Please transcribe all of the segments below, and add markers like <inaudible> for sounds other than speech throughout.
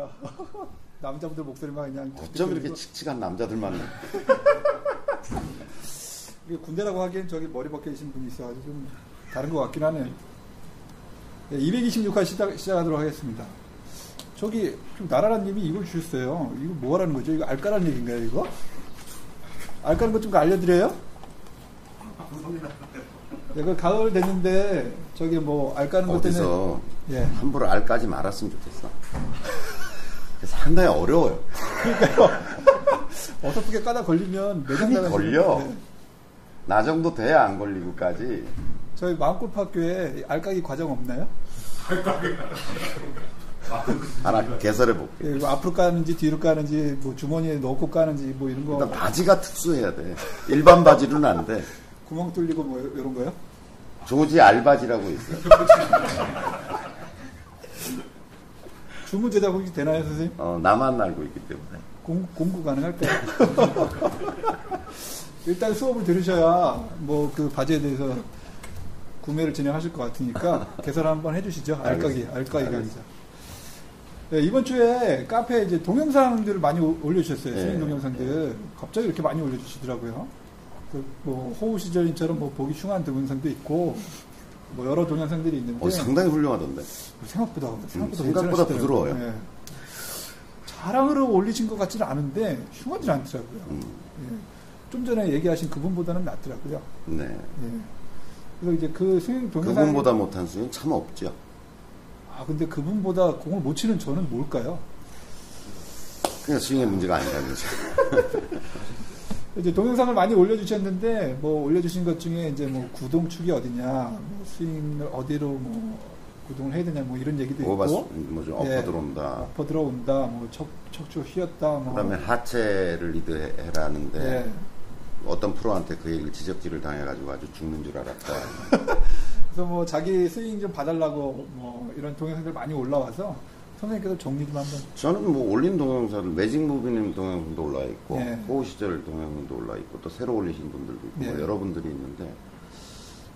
같아요, 분위기가. <laughs> 남자분들 목소리만 그냥. 어쩜 이렇게 칙칙한 남자들만. <laughs> 군대라고 하기엔 저기 머리 벗겨 계신 분이 있어가지고 좀 다른 것 같긴 하네요. 네, 226화 시작, 시작하도록 하겠습니다. 저기, 나라라님이 이걸 주셨어요. 이거 뭐 하라는 거죠? 이거 알까라는 얘기인가요, 이거? 알까는 것 좀 알려드려요? 네, 그 가을 됐는데, 저기 뭐, 알까는 것 때문에. 어디서 예. 함부로 알까지 말았으면 좋겠어. 상당히 어려워요. 그러니까요. <laughs> 어설프게 까다 걸리면 매장 나 걸려. 네. 나 정도 돼야 안 걸리고까지. 저희 마음골프 학교에 알까기 과정 없나요? 알까기. <laughs> 하나 개설해 볼게. 예, 뭐 앞으로 까는지 뒤로 까는지 뭐 주머니에 넣고 까는지 뭐 이런 거. 일단 바지가 특수해야 돼. 일반 바지로는 안 돼. 구멍 뚫리고 뭐 이런 거요? 조지 알바지라고 있어요. <laughs> 주문 제작 혹시 되나요, 선생님? 어, 나만 알고 있기 때문에. 공, 공부 가능할까요? <laughs> 일단 수업을 들으셔야 뭐 그 바지에 대해서 구매를 진행하실 것 같으니까 개설 한번 해주시죠. 알까기, 알까기가 아니죠. 네, 이번 주에 카페에 이제 동영상들을 많이 올려주셨어요. 네. 스윙 동영상들. 갑자기 이렇게 많이 올려주시더라고요. 그 뭐 호우 시절인처럼 뭐 보기 흉한 동영상도 있고 뭐 여러 동영상들이 있는데 어, 상당히 훌륭하던데 생각보다 생각보다, 음, 생각보다 부드러워요. 네. 자랑으로 올리신 것 같지는 않은데 흉하지 않더라고요. 음. 예. 좀 전에 얘기하신 그분보다는 낫더라고요. 네. 예. 그래서 이제 그 스윙 동영상 그분보다 못한 스윙 참 없죠. 아 근데 그분보다 공을 못 치는 저는 뭘까요? 그냥 스윙의 문제가 아니라는 거죠. <laughs> 이제 동영상을 많이 올려주셨는데 뭐 올려주신 것 중에 이제 뭐 구동축이 어디냐, 뭐 스윙을 어디로 뭐 구동을 해야 되냐, 뭐 이런 얘기도 있고, 뭐죠, 엎어 예, 들어온다, 엎어 들어온다, 뭐 척, 척추 휘었다, 뭐. 그다음에 하체를 리드해라는데 예. 어떤 프로한테 그 얘기를 지적질을 당해가지고 아주 죽는 줄 알았다. <laughs> 그래서 뭐 자기 스윙 좀 봐달라고 뭐 이런 동영상들 많이 올라와서 선생님께서 정리 좀 한번. 저는 뭐 올린 동영상을 매직 무비님 동영상도 올라 있고 네. 호우 시절 동영상도 올라 있고 또 새로 올리신 분들도 있고 네. 뭐 여러분들이 있는데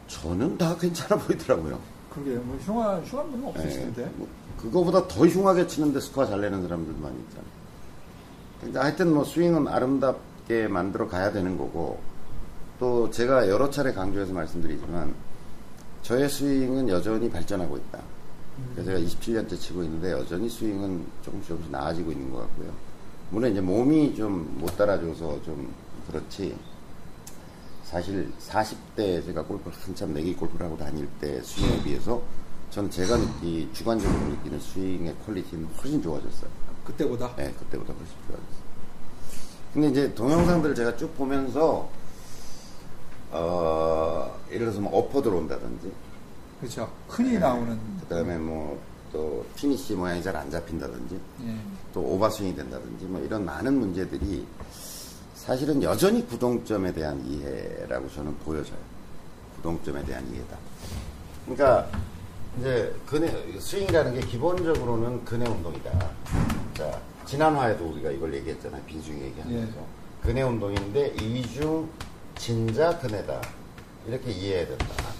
저는 다 괜찮아 보이더라고요. 그러게요. 뭐 흉한 흉한 분은 없으시는데. 네. 뭐 그거보다 더 흉하게 치는데 스코어 잘 내는 사람들도 많이 있잖아요. 근데 하여튼 뭐 스윙은 아름답게 만들어 가야 되는 거고 또 제가 여러 차례 강조해서 말씀드리지만 저의 스윙은 여전히 발전하고 있다. 그래서 제가 27년째 치고 있는데 여전히 스윙은 조금씩 조금씩 나아지고 있는 것 같고요. 물론 이제 몸이 좀 못 따라줘서 좀 그렇지. 사실 40대 제가 골프 한참 내기 골프를 하고 다닐 때 스윙에 비해서 저는 제가 느끼 주관적으로 느끼는 스윙의 퀄리티는 훨씬 좋아졌어요. 그때보다? 네, 그때보다 훨씬 좋아졌어요. 근데 이제 동영상들을 제가 쭉 보면서 어, 예를 들어서 뭐 엎어 들어온다든지 그렇죠. 흔히 네. 나오는. 그다음에 뭐 또 피니시 모양이 잘 안 잡힌다든지, 예. 또 오버스윙이 된다든지 뭐 이런 많은 문제들이 사실은 여전히 구동점에 대한 이해라고 저는 보여져요. 구동점에 대한 이해다. 그러니까 이제 그네 스윙이라는 게 기본적으로는 그네 운동이다. 자 지난 화에도 우리가 이걸 얘기했잖아요. 빈스윙 얘기하면서 예. 그네 운동인데 이중 진자 근해다. 이렇게 이해해야 된다.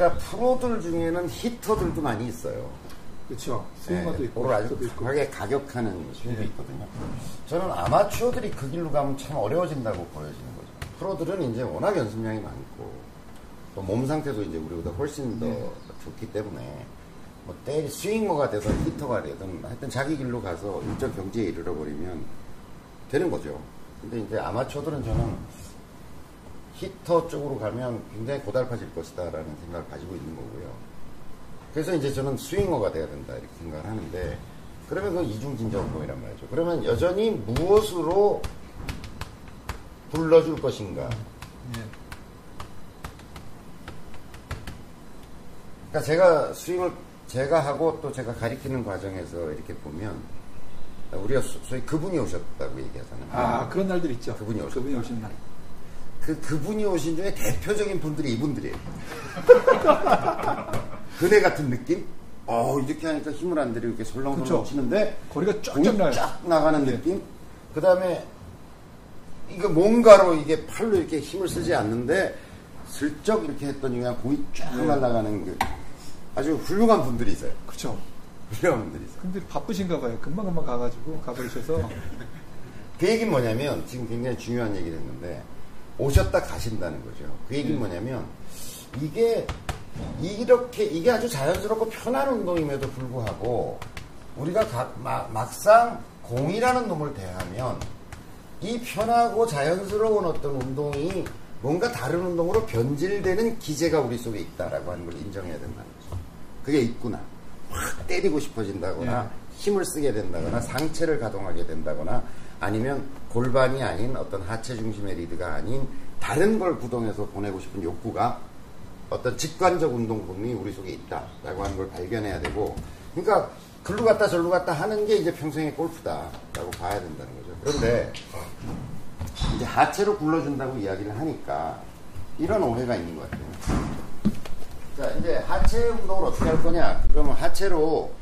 그러니까 프로들 중에는 히터들도 많이 있어요. 그렇죠. 스윙어도 네, 있고. 아주 강하게 가격하는 스윙도 네. 있거든요. 저는 아마추어들이 그 길로 가면 참 어려워진다고 보여지는 거죠. 프로들은 이제 워낙 연습량이 많고 또 몸 상태도 이제 우리보다 훨씬 더 네. 좋기 때문에 뭐 때리 스윙머가 되든 히터가 되든 하여튼 자기 길로 가서 일정 경지에 이르러 버리면 되는 거죠. 근데 이제 아마추어들은 저는 히터 쪽으로 가면 굉장히 고달파질 것이다라는 생각을 가지고 있는 거고요. 그래서 이제 저는 스윙어가 돼야 된다 이렇게 생각을 하는데 그러면 그 이중진자 운동이란 말이죠. 그러면 여전히 무엇으로 불러줄 것인가. 예. 그러니까 제가 스윙을 제가 하고 또 제가 가리키는 과정에서 이렇게 보면 우리가 소위 그분이 오셨다고 얘기하잖아요. 아 그런 날들 있죠. 그분이 오셨 그분이 오신 날. 그, 그분이 오신 중에 대표적인 분들이 이분들이에요. <laughs> 그네 같은 느낌? 어, 이렇게 하니까 힘을 안 들이고 이렇게 설렁설렁 치는데. 거리가 쫙쫙 나요. 쫙 나가는 네. 느낌? 그 다음에, 이거 뭔가로 이게 팔로 이렇게 힘을 쓰지 않는데, 슬쩍 이렇게 했더니 그냥 공이 쫙 네. 날아가는 그. 아주 훌륭한 분들이세요. 그렇죠. 훌륭한 분들이세요. 근데 바쁘신가 봐요. 금방금방 가가지고 가버리셔서. 그 얘기는 뭐냐면 지금 굉장히 중요한 얘기를 했는데 오셨다 가신다는 거죠. 그 얘기는 네. 뭐냐면 이게 이렇게 이게 아주 자연스럽고 편한 운동임에도 불구하고 우리가 가- 마- 막상 공이라는 놈을 대하면 이 편하고 자연스러운 어떤 운동이 뭔가 다른 운동으로 변질되는 기제가 우리 속에 있다라고 하는 걸 인정해야 된다는 거죠. 그게 있구나. 확 때리고 싶어진다거나 네. 힘을 쓰게 된다거나 상체를 가동하게 된다거나 아니면 골반이 아닌 어떤 하체 중심의 리드가 아닌 다른 걸 구동해서 보내고 싶은 욕구가 어떤 직관적 운동 본능이 우리 속에 있다라고 하는 걸 발견해야 되고 그러니까 글로 갔다 절로 갔다 하는 게 이제 평생의 골프다라고 봐야 된다는 거죠. 그런데 이제 하체로 굴러준다고 이야기를 하니까 이런 오해가 있는 것 같아요. 자, 이제 하체 운동을 어떻게 할 거냐? 그러면 하체로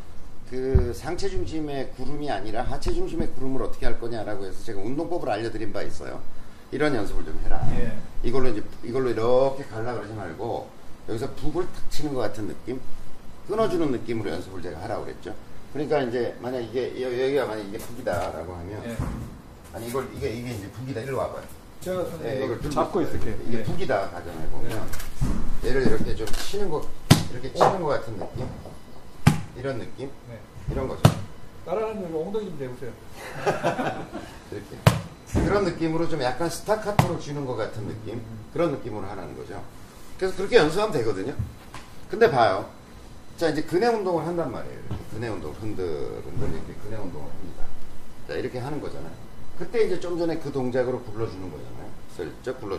그 상체 중심의 구름이 아니라 하체 중심의 구름을 어떻게 할 거냐라고 해서 제가 운동법을 알려드린 바 있어요. 이런 연습을 좀 해라. 예. 이걸로 이제 이걸로 이렇게 갈라 그러지 말고 여기서 북을 탁 치는 것 같은 느낌, 끊어주는 느낌으로 연습을 제가 하라고 그랬죠. 그러니까 이제 만약 이게 여- 여기가 만약 이게 북이다라고 하면 예. 아니 이걸 이게 이게 이제 북이다 일로 와봐요. 제가 네, 이거 이걸 잡고. 있을게요. 이게 예. 북이다 가정해 보면 얘를 이렇게 좀 치는 거 이렇게 치는 것 같은 느낌, 이런 느낌, 네. 이런 거죠. 따라하는 거 엉덩이 좀 대보세요. <laughs> 이렇게 그런 느낌으로 좀 약간 스타카토로 쥐는 것 같은 느낌 그런 느낌으로 하라는 거죠. 그래서 그렇게 연습하면 되거든요. 근데 봐요. 자 이제 근해 운동을 한단 말이에요. 이렇게 근해 운동 흔들 흔들 이렇게 그네 운동을 합니다. 자 이렇게 하는 거잖아요. 그때 이제 좀 전에 그 동작으로 굴러주는 거잖아요. 슬쩍 굴러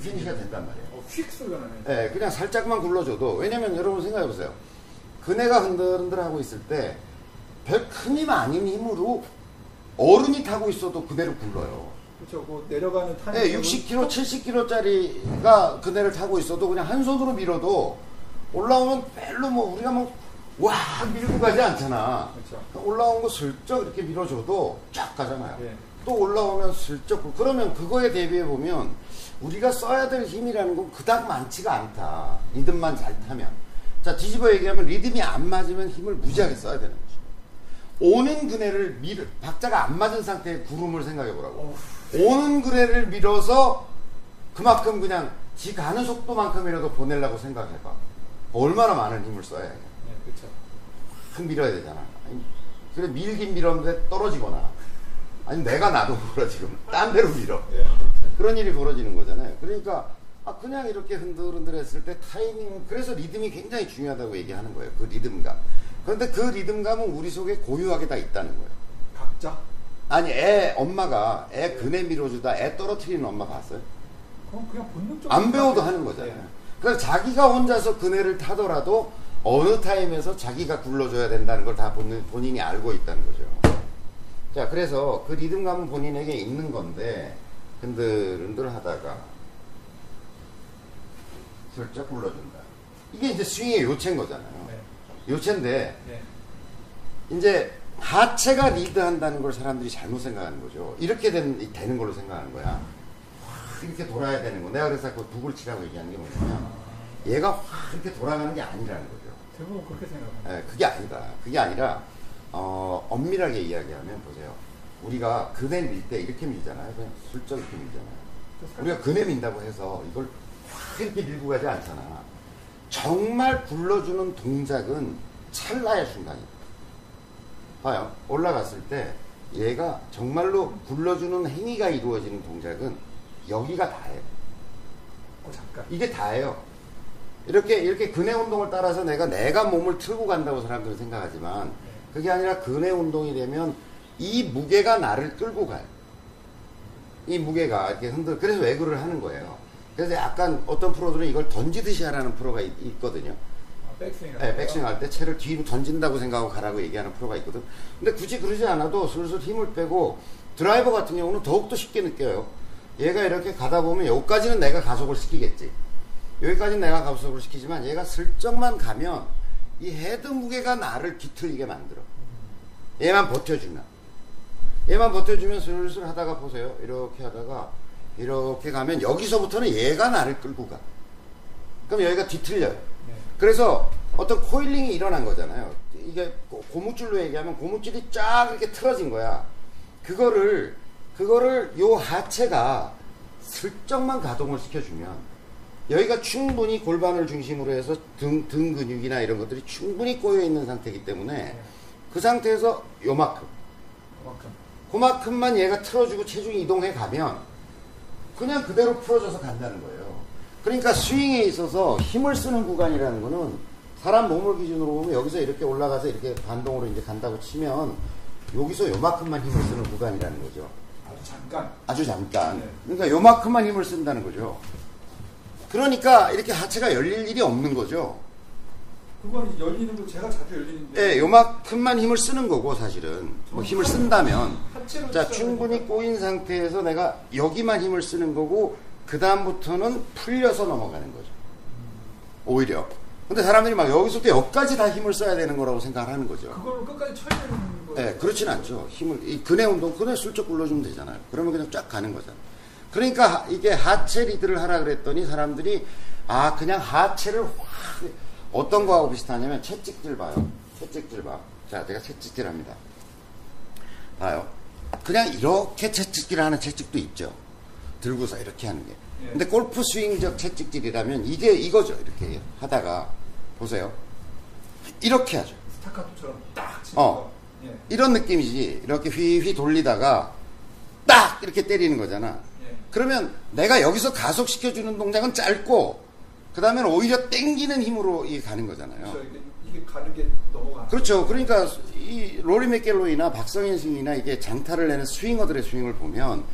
피니시가 된단 말이에요. 어, 휙 쏘가 나네. 예, 그냥 살짝만 굴러줘도 왜냐면 여러분 생각해 보세요. 그네가 흔들흔들하고 있을 때 별 큰 힘 아닌 힘으로 어른이 타고 있어도 그대로 굴러요. 그렇죠. 그 내려가는 타임. 예, 60kg, 70kg짜리가 그네를 타고 있어도 그냥 한 손으로 밀어도 올라오면 별로 뭐 우리가 뭐 와 밀고 가지 않잖아. 그렇죠. 올라온 거 슬쩍 이렇게 밀어줘도 쫙 가잖아요. 예. 또 올라오면 슬쩍 굴- 그러면 그거에 대비해 보면 우리가 써야 될 힘이라는 건 그닥 많지가 않다. 리듬만 잘 타면. 자 뒤집어 얘기하면 리듬이 안 맞으면 힘을 무지하게 써야 되는 거죠. 오는 그네를 밀 박자가 안 맞은 상태의 구름을 생각해 보라고. 오는 그네를 밀어서 그만큼 그냥 지 가는 속도만큼이라도 보내려고 생각해봐. 얼마나 많은 힘을 써야 해. 네, 그렇죠. 확 밀어야 되잖아. 아니, 그래 밀긴 밀었는데 떨어지거나 아니 내가 나도 몰라 지금 딴 데로 밀어. 예. 그런 일이 벌어지는 거잖아요. 그러니까 아 그냥 이렇게 흔들흔들 했을 때 타이밍 그래서 리듬이 굉장히 중요하다고 얘기하는 거예요. 그 리듬감. 그런데 그 리듬감은 우리 속에 고유하게 다 있다는 거예요. 각자. 아니 애 엄마가 애 그네 밀어주다 애 떨어뜨리는 엄마 봤어요? 그럼 그냥 본능적으로. 안 배워도 하는 거잖아요. 그래서 자기가 혼자서 그네를 타더라도 어느 타임에서 자기가 굴러줘야 된다는 걸 다 본인이 알고 있다는 거죠. 자, 그래서 그 리듬감은 본인에게 있는 건데 흔들흔들 하다가 슬쩍 굴러준다. 이게 이제 스윙의 요체인 거잖아요. 네. 요체인데 네. 이제 하체가 리드한다는 걸 사람들이 잘못 생각하는 거죠. 이렇게 된, 되는 걸로 생각하는 거야. 확 이렇게 돌아야 되는 거. 내가 그래서 그 북을 치라고 얘기하는 게 뭐냐면 얘가 확 이렇게 돌아가는 게 아니라는 거죠. 대부분 그렇게 생각합니다. 예, 그게 아니다. 그게 아니라 어, 엄밀하게 이야기하면 보세요. 우리가 그네 밀 때 이렇게 밀잖아요. 그냥 슬쩍 이렇게 밀잖아요. 우리가 그네 민다고 해서 이걸 확 이렇게 밀고 가지 않잖아. 정말 굴러주는 동작은 찰나의 순간이다. 봐요. 올라갔을 때 얘가 정말로 굴러주는 행위가 이루어지는 동작은 여기가 다예요. 어, 잠깐. 이게 다예요. 이렇게 이렇게 근해 운동을 따라서 내가 내가 몸을 틀고 간다고 사람들은 생각하지만 그게 아니라 근해 운동이 되면 이 무게가 나를 끌고 가요. 이 무게가 이렇게 흔들 그래서 waggle을 하는 거예요. 그래서 약간 어떤 프로들은 이걸 던지듯이 하라는 프로가 있, 있거든요. 아, 백스윙. 네, 백스윙 할 때 채를 뒤로 던진다고 생각하고 가라고 얘기하는 프로가 있거든. 근데 굳이 그러지 않아도 슬슬 힘을 빼고 드라이버 같은 경우는 더욱더 쉽게 느껴요. 얘가 이렇게 가다 보면 여기까지는 내가 가속을 시키겠지. 여기까지는 내가 가속을 시키지만 얘가 슬쩍만 가면 이 헤드 무게가 나를 뒤틀리게 만들어. 얘만 버텨주면. 얘만 버텨주면 슬슬 하다가 보세요. 이렇게 하다가 이렇게 가면 여기서부터는 얘가 나를 끌고 가. 그럼 여기가 뒤틀려요. 네. 그래서 어떤 코일링이 일어난 거잖아요. 이게 고- 고무줄로 얘기하면 고무줄이 쫙 이렇게 틀어진 거야. 그거를 그거를 요 하체가 슬쩍만 가동을 시켜주면 여기가 충분히 골반을 중심으로 해서 등, 등 근육이나 이런 것들이 충분히 꼬여 있는 상태이기 때문에 그 상태에서 요만큼 그만큼. 그만큼만 얘가 틀어주고 체중이 이동해 가면 그냥 그대로 풀어져서 간다는 거예요. 그러니까 스윙에 있어서 힘을 쓰는 구간이라는 거는 사람 몸을 기준으로 보면 여기서 이렇게 올라가서 이렇게 반동으로 이제 간다고 치면 여기서 요만큼만 힘을 쓰는 구간이라는 거죠. 아주 잠깐. 아주 잠깐. 네. 그러니까 요만큼만 힘을 쓴다는 거죠. 그러니까 이렇게 하체가 열릴 일이 없는 거죠. 그건 열리는 거 제가 자주 열리는데. 예, 요만큼만 힘을 쓰는 거고 사실은 뭐 힘을 쓴다면 자 충분히 꼬인 상태에서 내가 여기만 힘을 쓰는 거고 그 다음부터는 풀려서 넘어가는 거죠. 오히려. 근데 사람들이 막 여기서부터 여기까지 다 힘을 써야 되는 거라고 생각을 하는 거죠. 그걸 끝까지 쳐야 되는 거예요. 예, 그렇진 않죠. 힘을, 이 근해 운동, 근해 슬쩍 굴러주면 되잖아요. 그러면 그냥 쫙 가는 거잖아요. 그러니까 하- 이게 하체 리드를 하라 그랬더니 사람들이 아, 그냥 하체를 확, 어떤 거하고 비슷하냐면 채찍질 봐요. 채찍질 봐. 자, 제가 채찍질 합니다. 봐요. 그냥 이렇게 채찍질 하는 채찍도 있죠. 들고서 이렇게 하는 게. 예. 근데 골프 스윙적 채찍질이라면 이게 이거죠. 이렇게 하다가, 보세요. 이렇게 하죠. 스타카토처럼 딱 어. 거. 예. 이런 느낌이지. 이렇게 휘휘 돌리다가 딱 이렇게 때리는 거잖아. 예. 그러면 내가 여기서 가속시켜주는 동작은 짧고, 그 다음에는 오히려 땡기는 힘으로 이게 가는 거잖아요. 그렇죠. 가는 게 넘어가. 그렇죠. 그러니까 이 로리 맥갤로이나 박성현 스윙이나 이게 장타를 내는 스윙어들의 스윙을 보면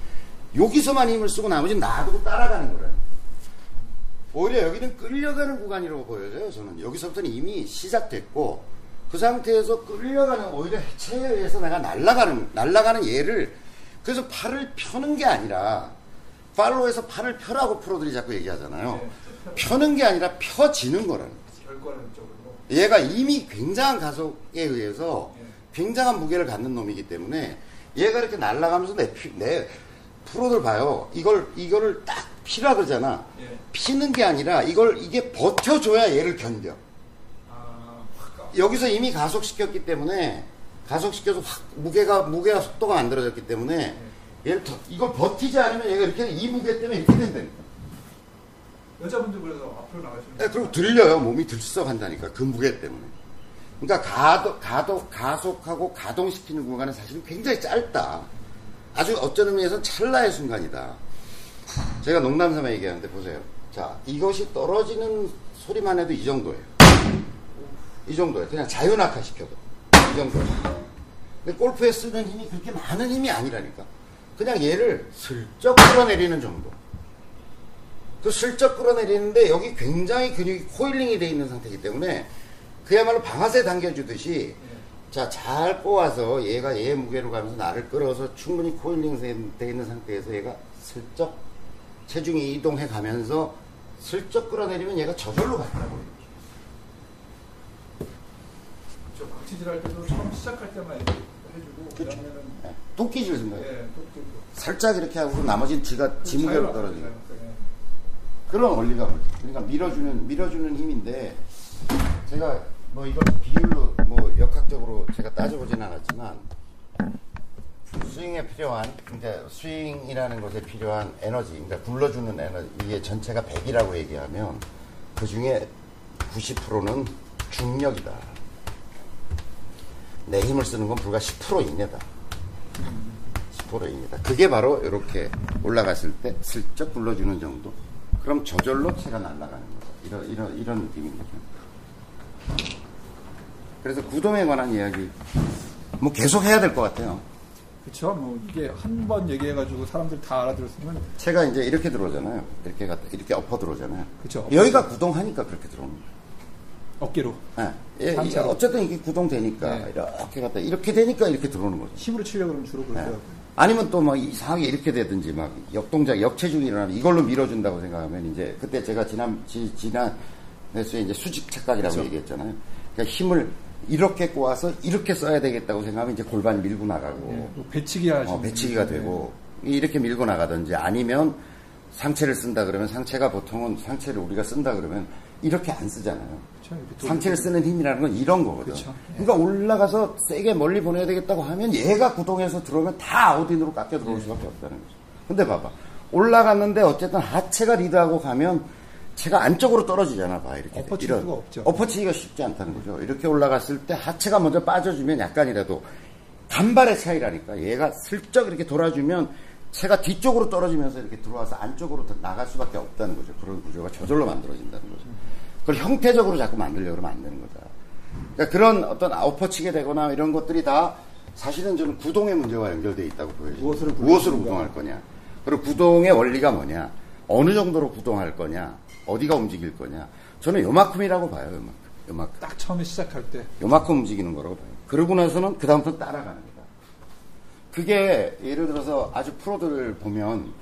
여기서만 힘을 쓰고 나머지는 놔두고 따라가는 거예요. 오히려 여기는 끌려가는 구간이라고 보여져요. 저는 여기서부터는 이미 시작됐고 그 상태에서 끌려가는 오히려 해체에 의해서 내가 날아가는 날아가는 얘를 그래서 팔을 펴는 게 아니라 팔로에서 팔을 펴라고 프로들이 자꾸 얘기하잖아요. 네. 펴는 게 아니라 펴지는 거라는 거예요. 결과는. 얘가 이미 굉장한 가속에 의해서 예. 굉장한 무게를 갖는 놈이기 때문에 얘가 이렇게 날아가면서 내, 피- 내 프로들 봐요. 이걸 이거를 딱 피라 그러잖아. 예. 피는 게 아니라 이걸 이게 버텨줘야 얘를 견뎌. 아. 여기서 이미 가속시켰기 때문에 가속시켜서 확 무게가 무게가 속도가 만들어졌기 때문에 얘를 더- 이걸 버티지 않으면 얘가 이렇게 이 무게 때문에 이렇게 된다니까. 여자분들 그래서 앞으로 나가시는 네, 그리고 들려요. 몸이 들썩한다니까. 그 무게 때문에. 그러니까 가도, 가도, 가속하고 가동시키는 구간은 사실은 굉장히 짧다. 아주 어쩌는 의미에서는 찰나의 순간이다. 제가 농담 삼아 얘기하는데 보세요. 자, 이것이 떨어지는 소리만 해도 이 정도예요. 이 정도예요. 그냥 자유낙하 시켜도. 이 정도예요. 근데 골프에 쓰는 힘이 그렇게 많은 힘이 아니라니까. 그냥 얘를 슬쩍 끌어내리는 정도. 그 슬쩍 끌어내리는데 여기 굉장히 근육이 coiling이 돼 있는 상태이기 때문에 그야말로 방아쇠 당겨주듯이 자, 잘 꼬아서 얘가 얘 무게로 가면서 나를 끌어서 충분히 coiling 돼 있는 상태에서 얘가 슬쩍 체중이 이동해 가면서 슬쩍 끌어내리면 얘가 저절로 간다고. 저 박치질 할 때도 처음 시작할 때만 해주고 그렇죠. 네. 토끼질 생각. 예, 또, 또, 살짝 이렇게 하고 나머지는 지가 지 무게로 자유낙하, 떨어지는. 그런 원리가 그렇죠. 그러니까 밀어주는 밀어주는 힘인데 제가 뭐 이걸 비율로 뭐 역학적으로 제가 따져보진 않았지만 스윙에 필요한 그러니까 스윙이라는 것에 필요한 에너지 그러니까 불러주는 에너지 이게 전체가 100이라고 얘기하면 그 중에 90%는 중력이다. 내 힘을 쓰는 건 불과 10% 이내다. 10%입니다. 그게 바로 이렇게 올라갔을 때 슬쩍 불러주는 정도. 그럼 저절로 채가 날아가는 거죠. 이런, 이런, 이런 느낌인 거죠. 그래서 구동에 관한 이야기, 뭐 계속 해야 될 것 같아요. 그렇죠. 뭐 이게 한 번 얘기해가지고 사람들 다 알아들었으면 채가 이제 이렇게 들어오잖아요. 이렇게 갔다, 이렇게 엎어 들어오잖아요. 그쵸. 여기가 구동하니까 그렇게 들어오는 거예요. 어깨로 예. 예, 단차로. 어쨌든 이게 구동되니까 네. 이렇게 갔다, 이렇게 되니까 이렇게 들어오는 거죠. 힘으로 치려고 그러면 주로 네. 그러더라고요. 아니면 또 막 이상하게 이렇게 되든지 막 역동작, 역체중이 일어나면 이걸로 밀어준다고 생각하면 이제 그때 제가 지난, 지, 지난 횟수에 이제 수직 착각이라고 그렇죠. 얘기했잖아요. 그러니까 힘을 이렇게 꼬아서 이렇게 써야 되겠다고 생각하면 이제 골반이 밀고 나가고 예, 뭐 배치기 하시는 어, 배치기가 되고 이렇게 밀고 나가든지 아니면 상체를 쓴다 그러면 상체가 보통은 상체를 우리가 쓴다 그러면 이렇게 안 쓰잖아요. 그렇죠. 상체를 쓰는 힘이라는 건 이런 거거든. 그렇죠. 그러니까 올라가서 세게 멀리 보내야 되겠다고 하면 얘가 구동해서 들어오면 다 아웃인으로 깎여 들어올 수밖에 없다는 거죠. 근데 봐봐. 올라갔는데 어쨌든 하체가 리드하고 가면 체가 안쪽으로 떨어지잖아, 봐. 이렇게. 엎어칠 이런. 없죠. 엎어치기가 쉽지 않다는 거죠. 이렇게 올라갔을 때 하체가 먼저 빠져주면 약간이라도 간발의 차이라니까. 얘가 슬쩍 이렇게 돌아주면 체가 뒤쪽으로 떨어지면서 이렇게 들어와서 안쪽으로 더 나갈 수밖에 없다는 거죠. 그런 구조가 저절로 만들어진다는 거죠. 그걸 형태적으로 자꾸 만들려고 그러면 안 되는 거죠. 그러니까 그런 어떤 엎어치게 되거나 이런 것들이 다 사실은 저는 구동의 문제와 연결되어 있다고 보여요. 무엇으로 무엇으로 구동할 구동할 거냐. 그리고 구동의 원리가 뭐냐. 어느 정도로 구동할 거냐. 어디가 움직일 거냐. 저는 요만큼이라고 봐요. 요만큼. 요만큼. 딱 처음에 시작할 때 요만큼 움직이는 거라고 봐요. 그러고 나서는 그다음부터 따라가는 거다. 그게 예를 들어서 아주 프로들을 보면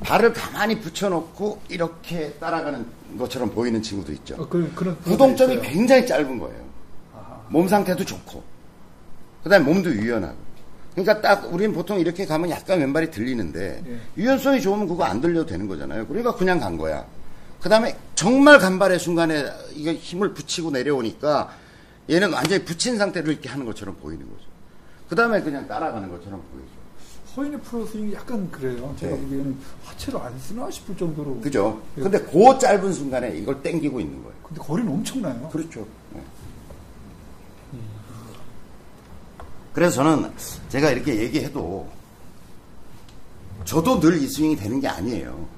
발을 가만히 붙여놓고 이렇게 따라가는 것처럼 보이는 친구도 있죠. 어, 그, 그런 구동점이 있어요. 굉장히 짧은 거예요. 아하. 몸 상태도 좋고, 그 다음에 몸도 유연하고. 그러니까 딱, 우리는 보통 이렇게 가면 약간 왼발이 들리는데, 예. 유연성이 좋으면 그거 안 들려도 되는 거잖아요. 그러니까 그냥 간 거야. 그 다음에 정말 간발의 순간에 이게 힘을 붙이고 내려오니까 얘는 완전히 붙인 상태로 이렇게 하는 것처럼 보이는 거죠. 그 다음에 그냥 따라가는 것처럼 보이죠. 허인의 프로 스윙이 약간 그래요. 제가 네. 보기에는 하체를 안 쓰나 싶을 정도로. 그죠? 예. 근데 그 짧은 순간에 이걸 땡기고 있는 거예요. 근데 거리는 엄청나요. 그렇죠. 네. 그래서 저는 제가 이렇게 얘기해도 저도 늘 이 스윙이 되는 게 아니에요.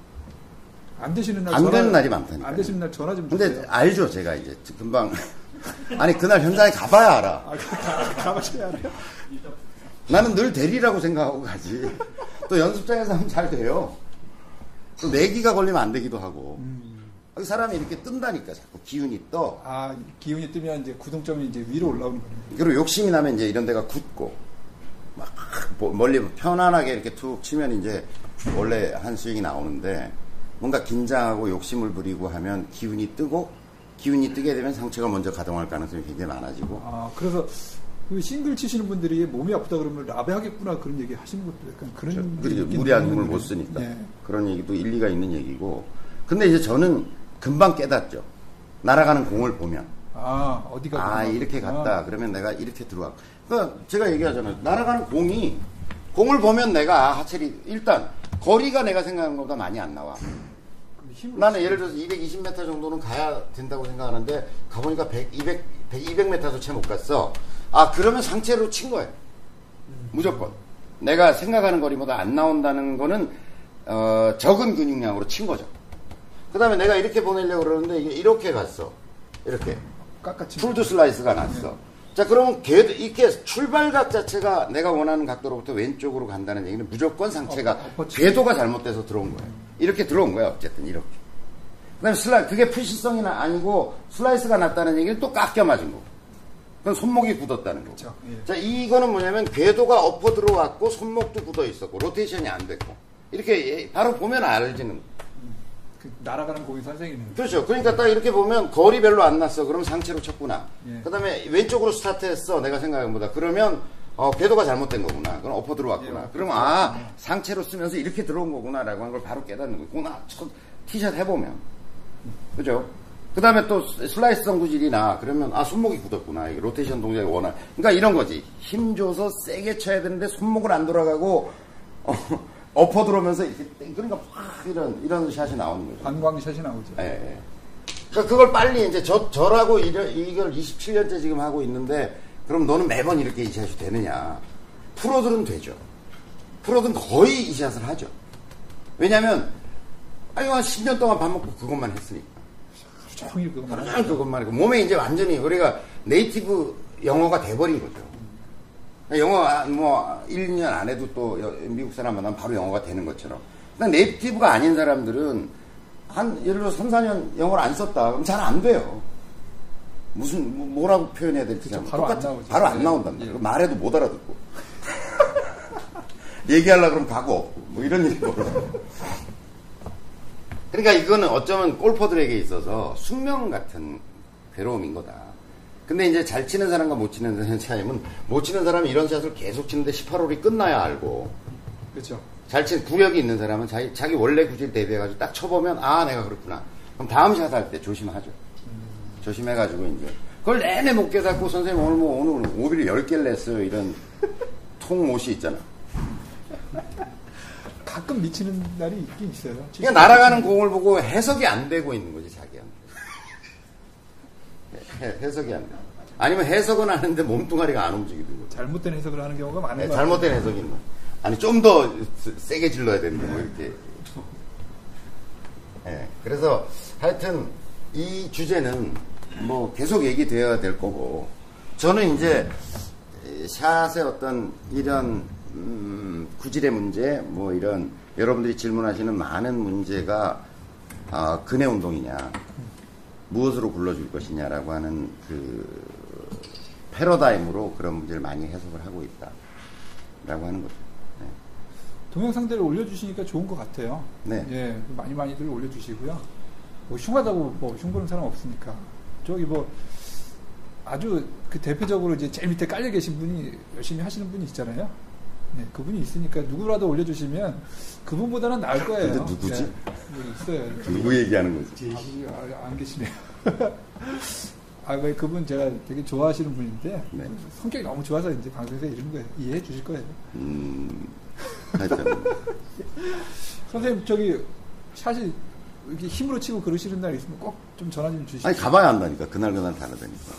안 되시는 날 안 전화- 되는 날이 많다니까요. 안 되시는 날 전화 좀 근데 주세요. 알죠, 제가 이제 금방 <laughs> 아니 그날 현장에 가봐야 알아. 아, 가- 가보셔야 알아요. 나는 늘 대리라고 생각하고 가지. 또 연습장에서 하면 잘 돼요. 또 내기가 걸리면 안 되기도 하고. 그 사람이 이렇게 뜬다니까 자꾸 기운이 떠. 아, 기운이 뜨면 이제 구동점이 이제 위로 올라오는 거예요. 그리고 욕심이 나면 이제 이런 데가 굳고 막 뭐- 멀리 편안하게 이렇게 툭 치면 이제 원래 한 스윙이 나오는데 뭔가 긴장하고 욕심을 부리고 하면 기운이 뜨고 기운이 뜨게 되면 상체가 먼저 가동할 가능성이 굉장히 많아지고 아, 그래서 그 싱글 치시는 분들이 몸이 아프다 그러면 라베 하겠구나 그런 얘기 하시는 것도 약간 그런 얘기는 무리한 힘을 있는데. 못 쓰니까 네. 그런 얘기도 일리가 있는 얘기고. 근데 이제 저는 금방 깨닫죠. 날아가는 공을 보면. 아, 어디가 아 이렇게. 갔다. 그러면 내가 이렇게 들어와. 그러니까 제가 얘기하잖아요. 날아가는 공이 공을 보면 내가 하체리 일단 거리가 내가 생각하는 것보다 많이 안 나와. 나는 예를 들어서 220m 정도는 가야 된다고 생각하는데 가보니까 100, 200, 100, 200m도 채 못 갔어 아 그러면 상체로 친 거예요 무조건 내가 생각하는 거리보다 안 나온다는 거는 어, 적은 근육량으로 친 거죠 그 다음에 내가 이렇게 보내려고 그러는데 이게 이렇게 갔어 이렇게 깎아치 pulled 슬라이스가 났어. 자, 그러면 걔, 이렇게 출발각 자체가 내가 원하는 각도로부터 왼쪽으로 간다는 얘기는 무조건 상체가 어. 궤도가 잘못돼서 들어온 거예요. 이렇게 들어온 거야, 어쨌든 이렇게. 그 다음에 슬라이, 그게 푸시성이 아니고 슬라이스가 났다는 얘기는 또 깎여 맞은 거고. 그건 손목이 굳었다는 거고. 그렇죠. 예. 자, 이거는 뭐냐면 궤도가 엎어 들어왔고 손목도 굳어 있었고 로테이션이 안 됐고. 이렇게 예, 바로 보면 알지는 그 날아가는 공이 선생이는 그렇죠. 그러니까 딱 이렇게 보면 거리 별로 안 났어. 그럼 상체로 쳤구나. 예. 그 다음에 왼쪽으로 스타트했어. 내가 생각한보다. 그러면 어, 궤도가 잘못된 거구나. 그럼 엎어 들어왔구나. 예, 그러면 아 상체로 쓰면서 이렇게 들어온 거구나라고 하는 걸 바로 깨닫는 거고. 나첫 티샷 해보면. 그죠? 그 다음에 또 슬라이스성 구질이나 그러면 아 손목이 굳었구나. 이게 로테이션 동작이 원할. 그러니까 이런 거지. 힘 줘서 세게 쳐야 되는데 손목을 안 돌아가고 어, <laughs> 엎어 들어오면서 이렇게 땡- 그러니까 확 이런 이런 샷이 나오는 거죠. 관광샷이 나오죠. 예, 예. 그러니까 그걸 빨리 이제 저, 저라고 이래- 이걸 27년째 지금 하고 있는데 그럼 너는 매번 이렇게 이 샷이 되느냐. 프로들은 되죠. 프로들은 거의 이 샷을 하죠. 왜냐면, 아니, 한 10년 동안 밥 먹고 그것만 했으니까. 종일 그거 하루 그것만 했고, 몸에 이제 완전히, 우리가 네이티브 영어가 돼버린 거죠. 영어, 아, 뭐, 1, 2년 안 해도 또 여- 미국 사람 만나면 바로 영어가 되는 것처럼. 근데 네이티브가 아닌 사람들은 한, 예를 들어 3, 4년 영어를 안 썼다. 그럼 잘 안 돼요. 무슨, 뭐- 뭐라고 표현해야 될지 그쵸, 잘 바로 안 똑같아. 나오죠. 바로 안 네. 나온단 말이에요. 예. 말해도 못 알아듣고. <laughs> 얘기하려고 그러면 각오 없고. 뭐 이런 얘기 벌어요. 그러니까 이거는 어쩌면 골퍼들에게 있어서 숙명 같은 괴로움인 거다. 근데 이제 잘 치는 사람과 못 치는 사람의 차이는 못 치는 사람이 이런 샷을 계속 치는데 18홀이 끝나야 알고 그렇죠. 잘 치는 구력이 있는 사람은 자기, 자기 원래 구질 대비해가지고 딱 쳐보면, 아, 내가 그렇구나. 그럼 다음 샷 할 때 조심하죠. 조심해가지고, 이제. 그걸 내내 못 깨닫고, 선생님 오늘 뭐, 오늘 오비를 10개를 냈어요. 이런 <laughs> 통못이 있잖아. 가끔 미치는 날이 있긴 있어요. 그러니까 날아가는 공을 보고 해석이 안 되고 있는 거지, 자기한테. 해, 해석이 안 돼. 아니면 해석은 하는데 몸뚱아리가 안 움직이는 거죠. 잘못된 해석을 하는 경우가 많은 네, 것 잘못된 해석이 있는 거. 아니, 좀 더 세게 질러야 되는데, 뭐, 이렇게. 예, 그래서 하여튼 이 주제는 뭐 계속 얘기되어야 될 거고, 저는 이제 샷의 어떤 이런 음, 구질의 문제, 뭐 이런 여러분들이 질문하시는 많은 문제가 아, 근해 운동이냐, 무엇으로 굴러줄 것이냐라고 하는 그 패러다임으로 그런 문제를 많이 해석을 하고 있다라고 하는 거죠. 네. 동영상들을 올려주시니까 좋은 것 같아요. 네. 예, 많이 많이들 올려주시고요. 뭐 흉하다고 뭐 흉보는 사람 없으니까. 저기 뭐 아주 그 대표적으로 이제 제일 밑에 깔려 계신 분이 열심히 하시는 분이 있잖아요. 네, 그분이 있으니까 누구라도 올려주시면 그분보다는 나을 거예요. 근데 누구지? 네, 뭐 있어요. 누구 얘기하는 거지? 아, 안 계시네요. <laughs> 아, 그 그분 제가 되게 좋아하시는 분인데 네. 성격이 너무 좋아서 이제 방송에서 이런 거예요. 이해해 주실 거예요. 음, <laughs> 하여튼. 선생님 저기 샷이 이렇게 힘으로 치고 그러시는 날 있으면 꼭 좀 전화 좀 주시죠. 아니 가봐야 한다니까 그날 그날 다르다니까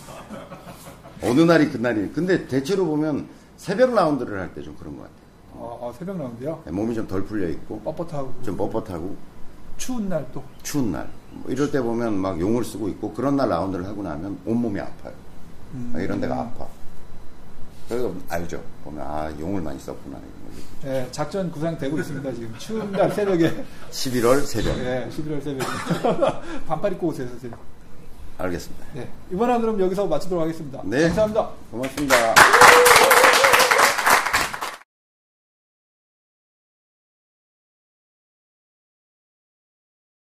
어느 날이 그날이 근데 대체로 보면 새벽 라운드를 할 때 좀 그런 것 같아요 어, 어, 새벽 라운드요. 몸이 좀 덜 풀려 있고 뻣뻣하고 좀 뻣뻣하고 추운 날 또. 추운 날 뭐 이럴 때 보면 막 용을 쓰고 있고 그런 날 라운드를 하고 나면 온 몸이 아파요 음. 아, 이런 데가 아파 그래서 알죠 보면 아 용을 많이 썼구나. 예, 작전 구상되고 있습니다 지금 추운 날 새벽에 <laughs> 11월 새벽 예, 11월 새벽에 <laughs> 반팔 입고 오세요 선생님. 알겠습니다 네, 이번엔 그럼 여기서 마치도록 하겠습니다. 네. 감사합니다. 고맙습니다